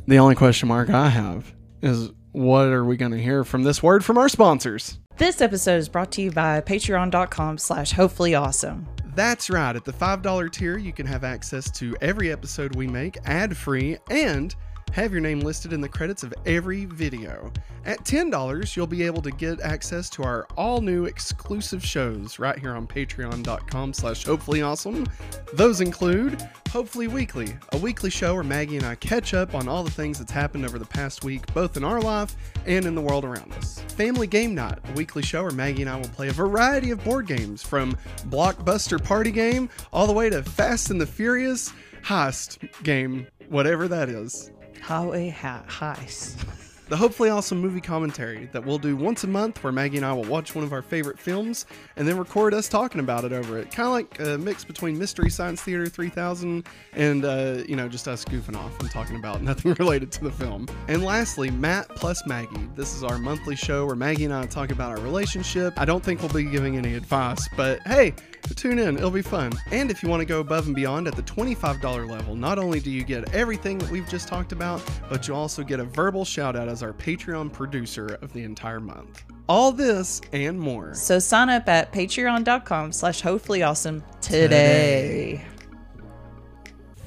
The only question mark I have is what are we going to hear from this word from our sponsors? This episode is brought to you by patreon.com slash hopefully awesome. That's right. At the $5 tier, you can have access to every episode we make ad free and have your name listed in the credits of every video. At $10, you'll be able to get access to our all new exclusive shows right here on patreon.com slash hopefully awesome. Those include Hopefully Weekly, a weekly show where Maggie and I catch up on all the things that's happened over the past week, both in our life and in the world around us. Family Game Night, a weekly show where Maggie and I will play a variety of board games from Blockbuster Party Game all the way to Fast and the Furious Heist Game, whatever that is. Highway ha- heist. The hopefully awesome movie commentary that we'll do once a month where Maggie and I will watch one of our favorite films and then record us talking about it over it. Kind of like a mix between Mystery Science Theater 3000 and, uh, you know, just us goofing off and talking about nothing related to the film. And lastly, Matt plus Maggie. This is our monthly show where Maggie and I talk about our relationship. I don't think we'll be giving any advice, but hey, tune in. It'll be fun. And if you want to go above and beyond at the $25 level, not only do you get everything that we've just talked about, but you also get a verbal shout out as our Patreon producer of the entire month. All this and more. So sign up at patreon.com slash hopefully awesome today.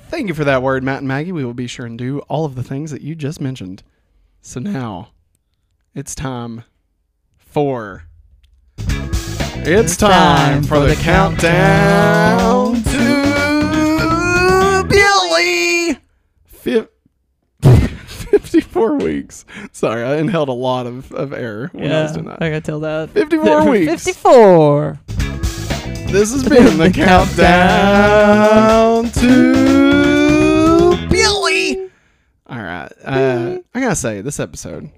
Thank you for that word, Matt and Maggie. We will be sure and do all of the things that you just mentioned. So now it's time for. It's time for the countdown to Billy. Fif- 54 weeks. Sorry, I inhaled a lot of, of air when I was doing that. I gotta tell that. 54 weeks. 54. This has been the countdown to Billy. All right. Uh, I gotta say, this episode,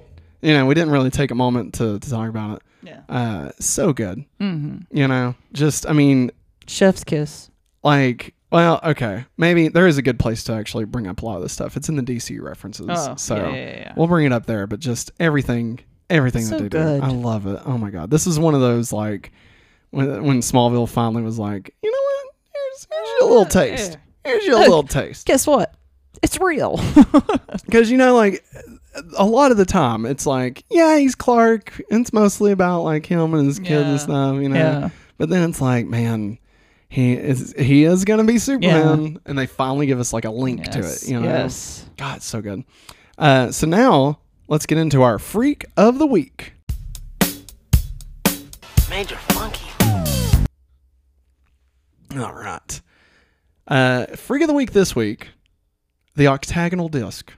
you know, we didn't really take a moment to, to talk about it. Yeah. Uh, so good. Mm-hmm. You know, just, I mean, Chef's kiss. like, well, okay. Maybe there is a good place to actually bring up a lot of this stuff. It's in the DC references. Oh, so yeah, yeah, yeah. we'll bring it up there, but just everything, everything So that they good. do. I love it. Oh my God. This is one of those, like, when, when Smallville finally was like, you know what? Here's, here's your little taste. Here's your Look. little taste. Guess what? It's real. Because, you know, like, a lot of the time, it's like, yeah, he's Clark. And it's mostly about, like, him and his kids Yeah. and stuff, you know? Yeah. But then it's like, man, he is he is gonna be Superman, and they finally give us like a link to it. You know, yes. God, it's so good. Uh, so now let's get into our freak of the week. Major Funky. All right, uh, freak of the week this week, the octagonal disc,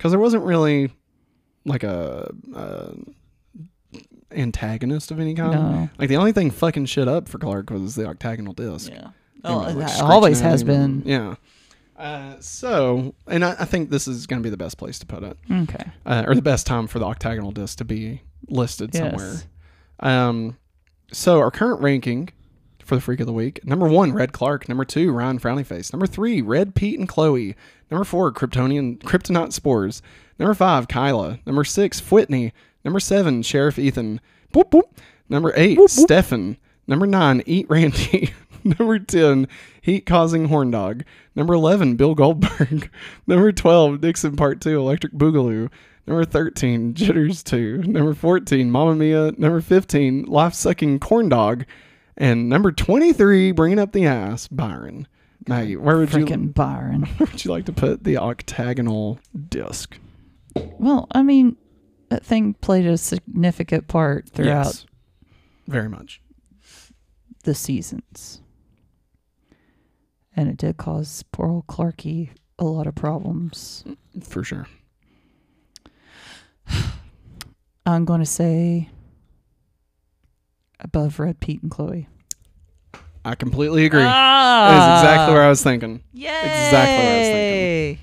because there wasn't really like a. Uh, antagonist of any kind No. like the only thing fucking shit up for clark was the octagonal disc Yeah. you Oh, know, like always has been. Yeah. Uh, so, and I, I think this is going to be the best place to put it, Okay. uh, or the best time for the octagonal disc to be listed Yes. somewhere. Um, so our current ranking for the freak of the week: number one, Red Clark; number two, Ryan Frowny Face; number three, Red Pete and Chloe; number four, Kryptonian Kryptonite Spores; number five, Kyla; number six, Whitney; number seven, Sheriff Ethan; boop, boop. number eight, Stefan; number nine, Eat Randy; number ten, Heat Causing Horn Dog; number eleven, Bill Goldberg; number twelve, Dixon Part Two, Electric Boogaloo; Number 13, Jitters 2. Number 14, Mamma Mia. Number 15, Life Sucking Corn Dog. And number 23, Bringing Up the Ass, Byron. Maggie, where would you Freaking Byron. where would you like to put the octagonal disc? Well, I mean, that thing played a significant part throughout Yes. Very much. the seasons. And it did cause poor old Clarky a lot of problems. For sure. I'm going to say above Red Pete and Chloe. I completely agree. Ah, That's exactly where I was thinking. Yay! exactly what I was thinking.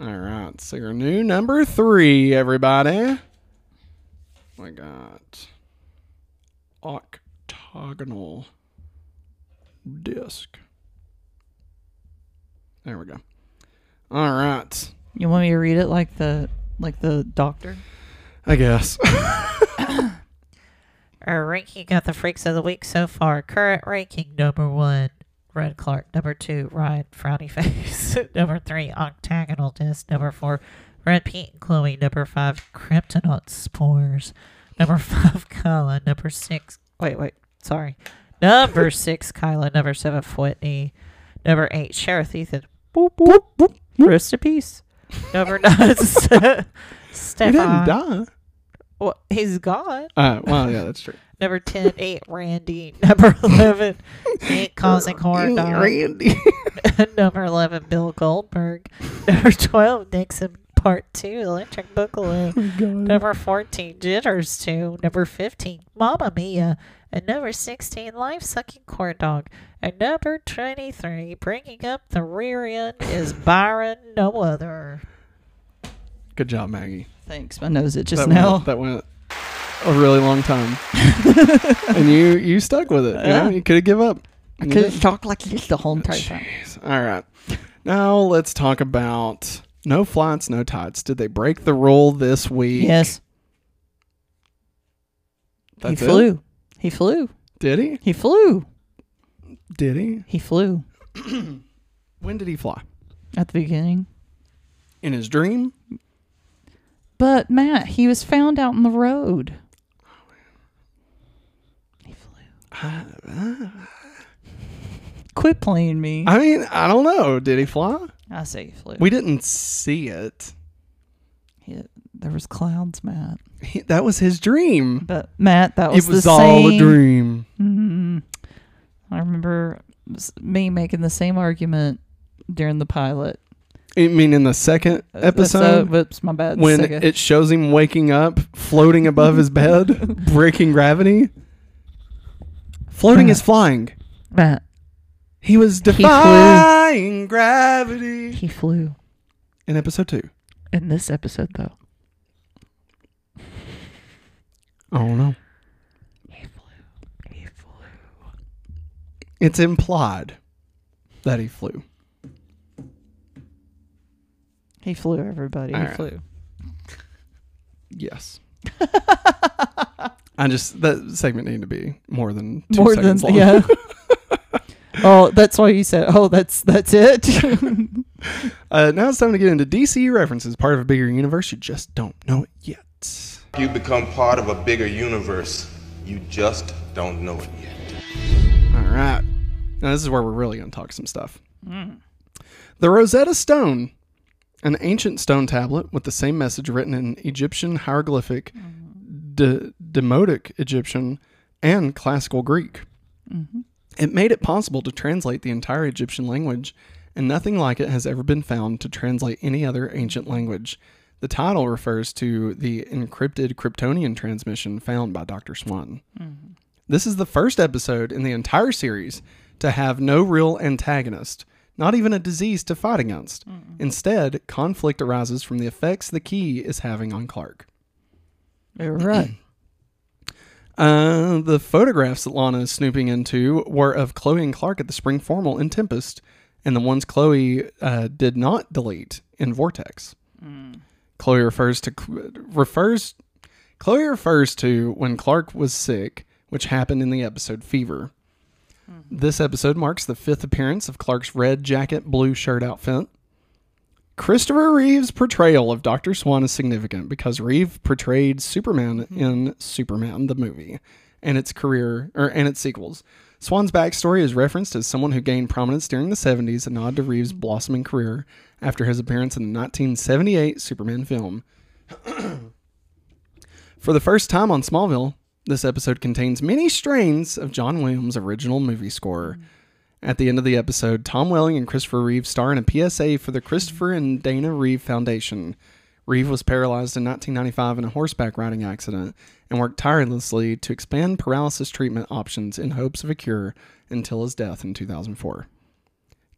All right. So your new number three, everybody. We got octagonal disc. There we go. All right. You want me to read it like the like the doctor? I guess. Our ranking of the freaks of the week so far. Current ranking number one, Red Clark. Number two, Ryan Frowny Face. number three, Octagonal Disc. Number four, Red Pete and Chloe. Number five, Kryptonite Spores. Number five, Kyla. Number six, wait, wait, sorry. Number six, Kyla. Number seven, Whitney. Number eight, Sheriff Ethan. Boop, boop, boop. Rest in peace. Number nine, Ste- he didn't die. Well, he's gone. Uh, well, yeah, that's true. Number 10, Aunt Randy. Number 11, ain't Causing Horror Dog. Randy. Number 11, Bill Goldberg. Number 12, Nixon Part 2, Electric Boogaloo. Number 14, Jitters 2. Number 15, Mamma Mia. And number 16, Life Sucking Corn Dog. And number 23, bringing up the rear end, is Byron No Other. Good job, Maggie. Thanks. My nose it just that now. Went, that went a really long time, and you you stuck with it. You, know? Yeah. you could have give up. I could have talked like this the whole entire time. All right. Now let's talk about no flights, no tides. Did they break the rule this week? Yes, That's he it? flew. He flew. Did he? He flew. Did he? He flew When did he fly? at the beginning. In his dream? But Matt, he was found out in the road. He flew. Quit playing me. I mean, I don't know. Did he fly? I say he flew. We didn't see it. He- there was clouds, Matt. He, that was his dream. But Matt, that was it was the all same. a dream. Mhm. I remember me making the same argument during the pilot I mean, in the second Uh, episode, Whoops, my bad. when Second. it shows him waking up, floating above his bed, breaking gravity. Floating is flying. He was flew. defying gravity he flew in episode two. in this episode though. Oh no, He flew. He flew. it's implied that he flew. He flew. Everybody. All he right. flew. Yes. I just that segment needed to be more than two More than long. yeah. oh, that's why you said. Oh, that's that's it. Uh, now it's time to get into DCU references, part of a bigger universe. You just don't know it yet. You become part of a bigger universe. You just don't know it yet. All right. Now this is where we're really going to talk some stuff. The Rosetta Stone, an ancient stone tablet with the same message written in Egyptian hieroglyphic, mm-hmm. De- Demotic Egyptian, and classical Greek. Mm-hmm. It made it possible to translate the entire Egyptian language, and nothing like it has ever been found to translate any other ancient language. The title refers to the encrypted Kryptonian transmission found by Dr. Swan. Mm-hmm. This is the first episode in the entire series to have no real antagonist, not even a disease to fight against. Instead, conflict arises from the effects the key is having on Clark. You're right. Uh, the photographs that Lana is snooping into were of Chloe and Clark at the spring formal in Tempest, and the ones Chloe uh, did not delete in Vortex. Chloe refers to refers Chloe refers to when Clark was sick, which happened in the episode Fever. This episode marks the fifth appearance of Clark's red jacket, blue shirt outfit. Christopher Reeve's portrayal of Dr. Swan is significant because Reeve portrayed Superman mm-hmm. in Superman the movie and its career or and its sequels. Swan's backstory is referenced as someone who gained prominence during the 70s, a nod to Reeves' mm-hmm. blossoming career after his appearance in the 1978 Superman film. For the first time on Smallville, this episode contains many strains of John Williams' original movie score. At the end of the episode, Tom Welling and Christopher Reeve star in a PSA for the Christopher and Dana Reeve Foundation. Reeve was paralyzed in 1995 in a horseback riding accident and worked tirelessly to expand paralysis treatment options in hopes of a cure until his death in 2004.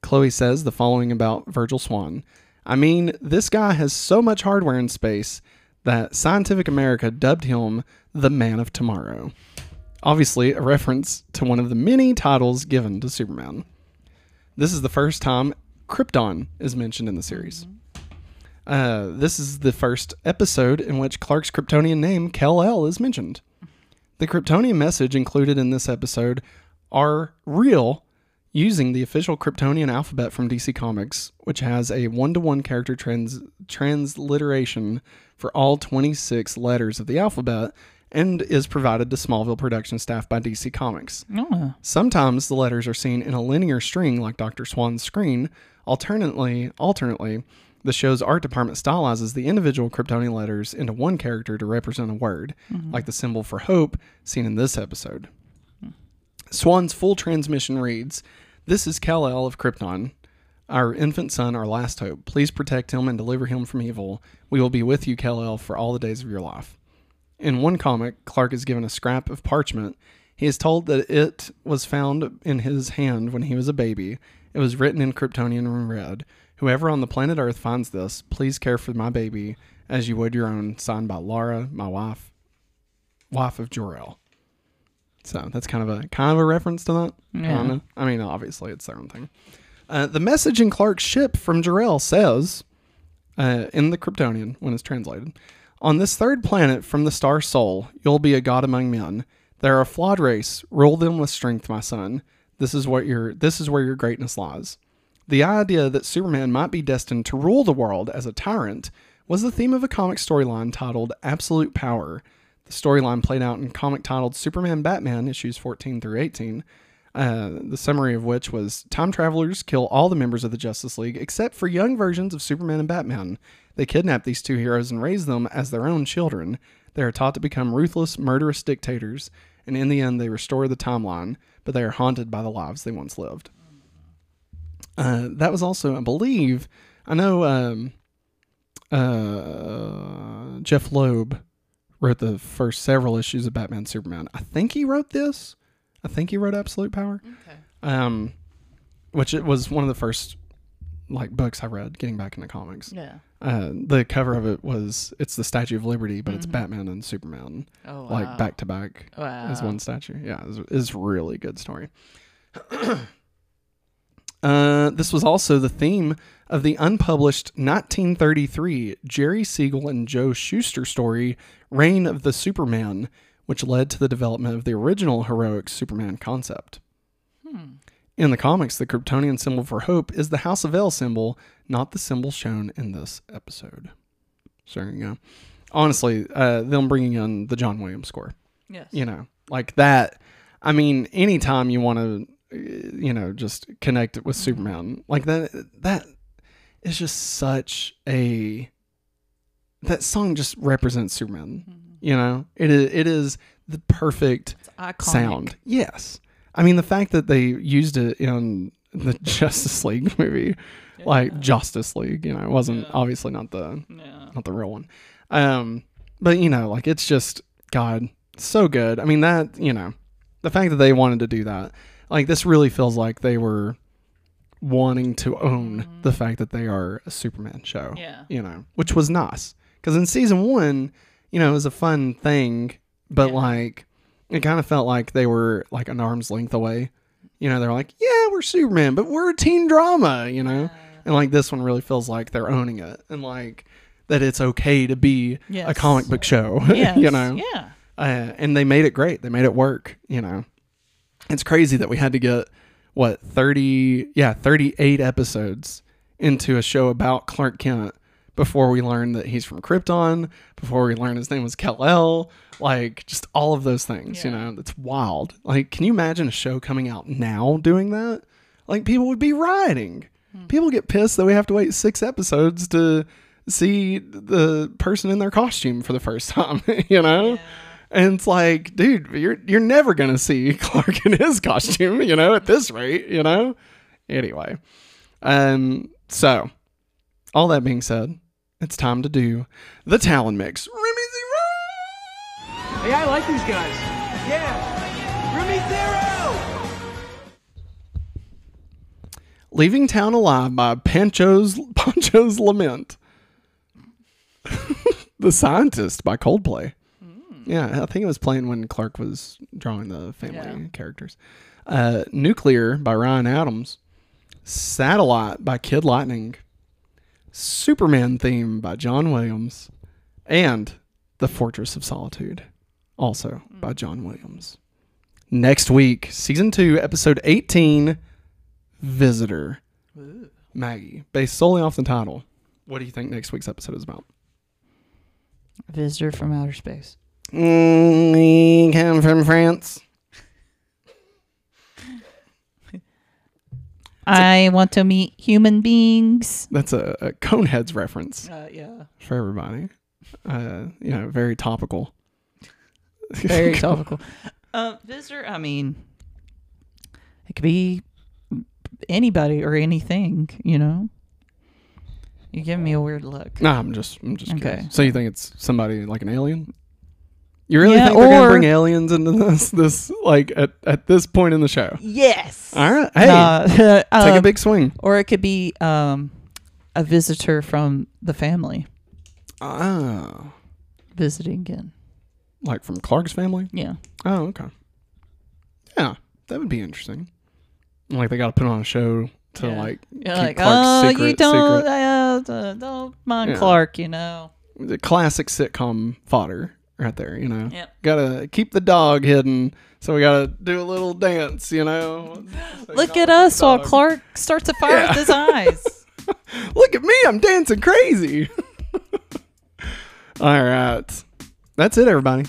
Chloe says the following about Virgil Swan I mean, this guy has so much hardware in space that Scientific America dubbed him the Man of Tomorrow. Obviously, a reference to one of the many titles given to Superman. This is the first time Krypton is mentioned in the series. Uh, this is the first episode in which Clark's Kryptonian name, Kal-El, is mentioned. The Kryptonian message included in this episode are real using the official Kryptonian alphabet from DC Comics, which has a one to one character trans- transliteration for all 26 letters of the alphabet and is provided to Smallville production staff by DC Comics. Oh, Sometimes the letters are seen in a linear string like Dr. Swan's screen. Alternately, alternately, the show's art department stylizes the individual Kryptonian letters into one character to represent a word, mm-hmm. like the symbol for hope seen in this episode. Swan's full transmission reads, "This is Kal-El of Krypton, our infant son, our last hope. Please protect him and deliver him from evil. We will be with you, Kal-El, for all the days of your life." In one comic, Clark is given a scrap of parchment. He is told that it was found in his hand when he was a baby. It was written in Kryptonian and read, Whoever on the planet Earth finds this, please care for my baby as you would your own, signed by Laura, my wife, wife of Jor-El. So that's kind of a kind of a reference to that. Yeah. Kinda. I mean, obviously it's their own thing. Uh, the message in Clark's ship from Jor-El says, uh, in the Kryptonian when it's translated, on this third planet from the star Sol, you'll be a god among men. They're a flawed race. Rule them with strength, my son. This is what your this is where your greatness lies. The idea that Superman might be destined to rule the world as a tyrant was the theme of a comic storyline titled Absolute Power. The storyline played out in comic titled Superman Batman issues 14 through 18. Uh, the summary of which was time travelers kill all the members of the Justice League except for young versions of Superman and Batman. They kidnap these two heroes and raise them as their own children. They are taught to become ruthless, murderous dictators, and in the end, they restore the timeline, but they are haunted by the lives they once lived. Uh, that was also, I believe, I know um, uh, Jeph Loeb wrote the first several issues of Batman Superman. I think he wrote this. I think he wrote Absolute Power. okay. Um, which it was one of the first like books I read getting back into comics. Yeah. Uh, the cover of it was it's the Statue of Liberty, but it's Batman and Superman Oh, like back to back Wow. as one statue. Yeah, it's, it's a really good story. uh, this was also the theme of the unpublished 1933 Jerry Siegel and Joe Shuster story, Reign of the Superman, which led to the development of the original heroic Superman concept. In the comics, the Kryptonian symbol for hope is the House of El symbol, not the symbol shown in this episode. So there you go. Honestly, uh, them bringing in the John Williams score Yes. you know like that i mean anytime you want to you know just connect it with superman like that that is just such a that song just represents superman you know it is it is the perfect sound yes i mean the fact that they used it in the justice league movie like justice league you know it wasn't obviously not the Yeah. not the real one. Um, but you know, like it's just God, so good. I mean that you know, the fact that they wanted to do that, like this really feels like they were wanting to own the fact that they are a Superman show. Yeah. you know, which was nice because in season one, you know, it was a fun thing, but Yeah. like it kind of felt like they were like an arm's length away. You know, they're like, yeah, we're Superman, but we're a teen drama. You know, and like this one really feels like they're owning it and like that it's okay to be a comic book show. Yes. you know, Yeah. uh, and they made it great. They made it work. You know, it's crazy that we had to get what thirty, yeah, thirty-eight episodes into a show about Clark Kent before we learn that he's from Krypton, before we learn his name was Kal-El, like just all of those things, you know, that's wild. Like, can you imagine a show coming out now doing that? Like, people would be rioting. People get pissed that we have to wait six episodes to see the person in their costume for the first time, you know? And it's like, dude, you're you're never gonna see Clark in his costume, you know, at this rate, you know. Anyway, um, so all that being said, it's time to do the Talon mix. Remy Zero. Hey, I like these guys. Yeah. Remy Zero! Leaving Town Alive by Pancho's Pancho's Lament. the Scientist by Coldplay. Yeah, I think it was playing when Clark was drawing the family Yeah. characters. Uh, Nuclear by Ryan Adams. Satellite by Kid Lightning. Superman theme by John Williams. And The Fortress of Solitude, also by John Williams. Next week, season two, episode 18 Visitor. Maggie, based solely off the title. What do you think next week's episode is about? Visitor from outer space. Mm, we come from France. I want to meet human beings. That's a, a Coneheads reference Uh, yeah. for everybody. Uh, you know, very topical. Very topical. Uh, visitor, I mean, it could be anybody or anything, you know? You give me a weird look. No, I'm just, I'm just Okay. curious. So you think it's somebody like an alien? You really Yeah, think they're gonna bring aliens into this? This like at, at this point in the show? Yes. All right, hey, Uh, take a um, big swing. Or it could be um, a visitor from the family Ah, visiting again. like from Clark's family. Yeah. Oh, okay. Yeah, that would be interesting. Like they got to put on a show to Yeah. like You're keep like, Clark's oh, secret. you don't, secret. uh, don't mind Yeah. Clark, you know. The classic sitcom fodder right there. You know, Yep. gotta keep the dog hidden. So we gotta do a little dance. You know, Look at us while. Clark starts a fire Yeah. with his eyes. Look at me, I'm dancing crazy. All right. That's it, everybody.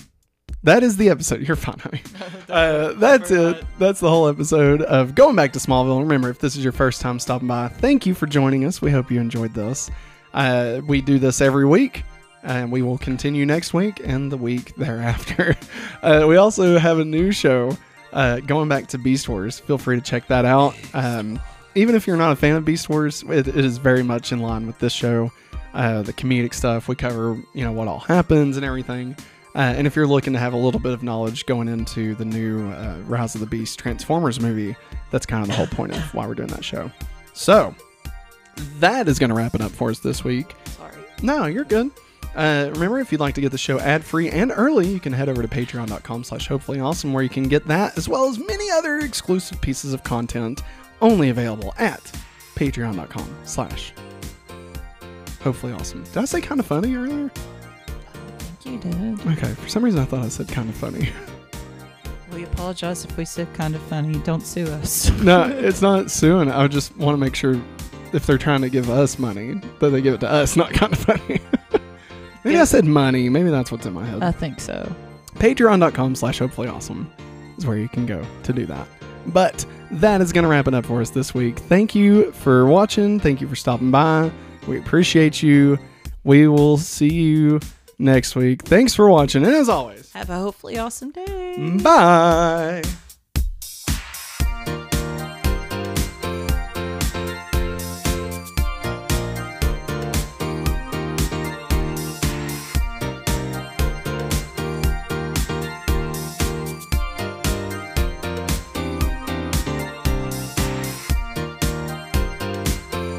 That is the episode. You're fine, honey. Uh, that's it. That's the whole episode of Going Back to Smallville. Remember, if this is your first time stopping by, thank you for joining us. We hope you enjoyed this. Uh, we do this every week, and we will continue next week and the week thereafter. Uh, we also have a new show uh, going back to Beast Wars. Feel free to check that out. Um, even if you're not a fan of Beast Wars, it, it is very much in line with this show. Uh, the comedic stuff we cover, you know, what all happens and everything. Uh, and if you're looking to have a little bit of knowledge going into the new uh, Rise of the Beast Transformers movie, that's kind of the whole point of why we're doing that show. So that is going to wrap it up for us this week. Sorry. No, you're good. Uh, remember, if you'd like to get the show ad-free and early, you can head over to patreon.com slash hopefully awesome, where you can get that as well as many other exclusive pieces of content only available at patreon.com slash hopefully awesome. Did I say kind of funny earlier? You did. Okay, for some reason I thought I said kind of funny. We apologize if we said kind of funny. Don't sue us. no, it's not suing. I just want to make sure if they're trying to give us money, that they give it to us, not kind of funny. Maybe I said money. Maybe that's what's in my head. I think so. patreon.com slash hopefully awesome is where you can go to do that but that is going to wrap it up for us this week thank you for watching thank you for stopping by we appreciate you we will see you next week thanks for watching and as always Have a hopefully awesome day. bye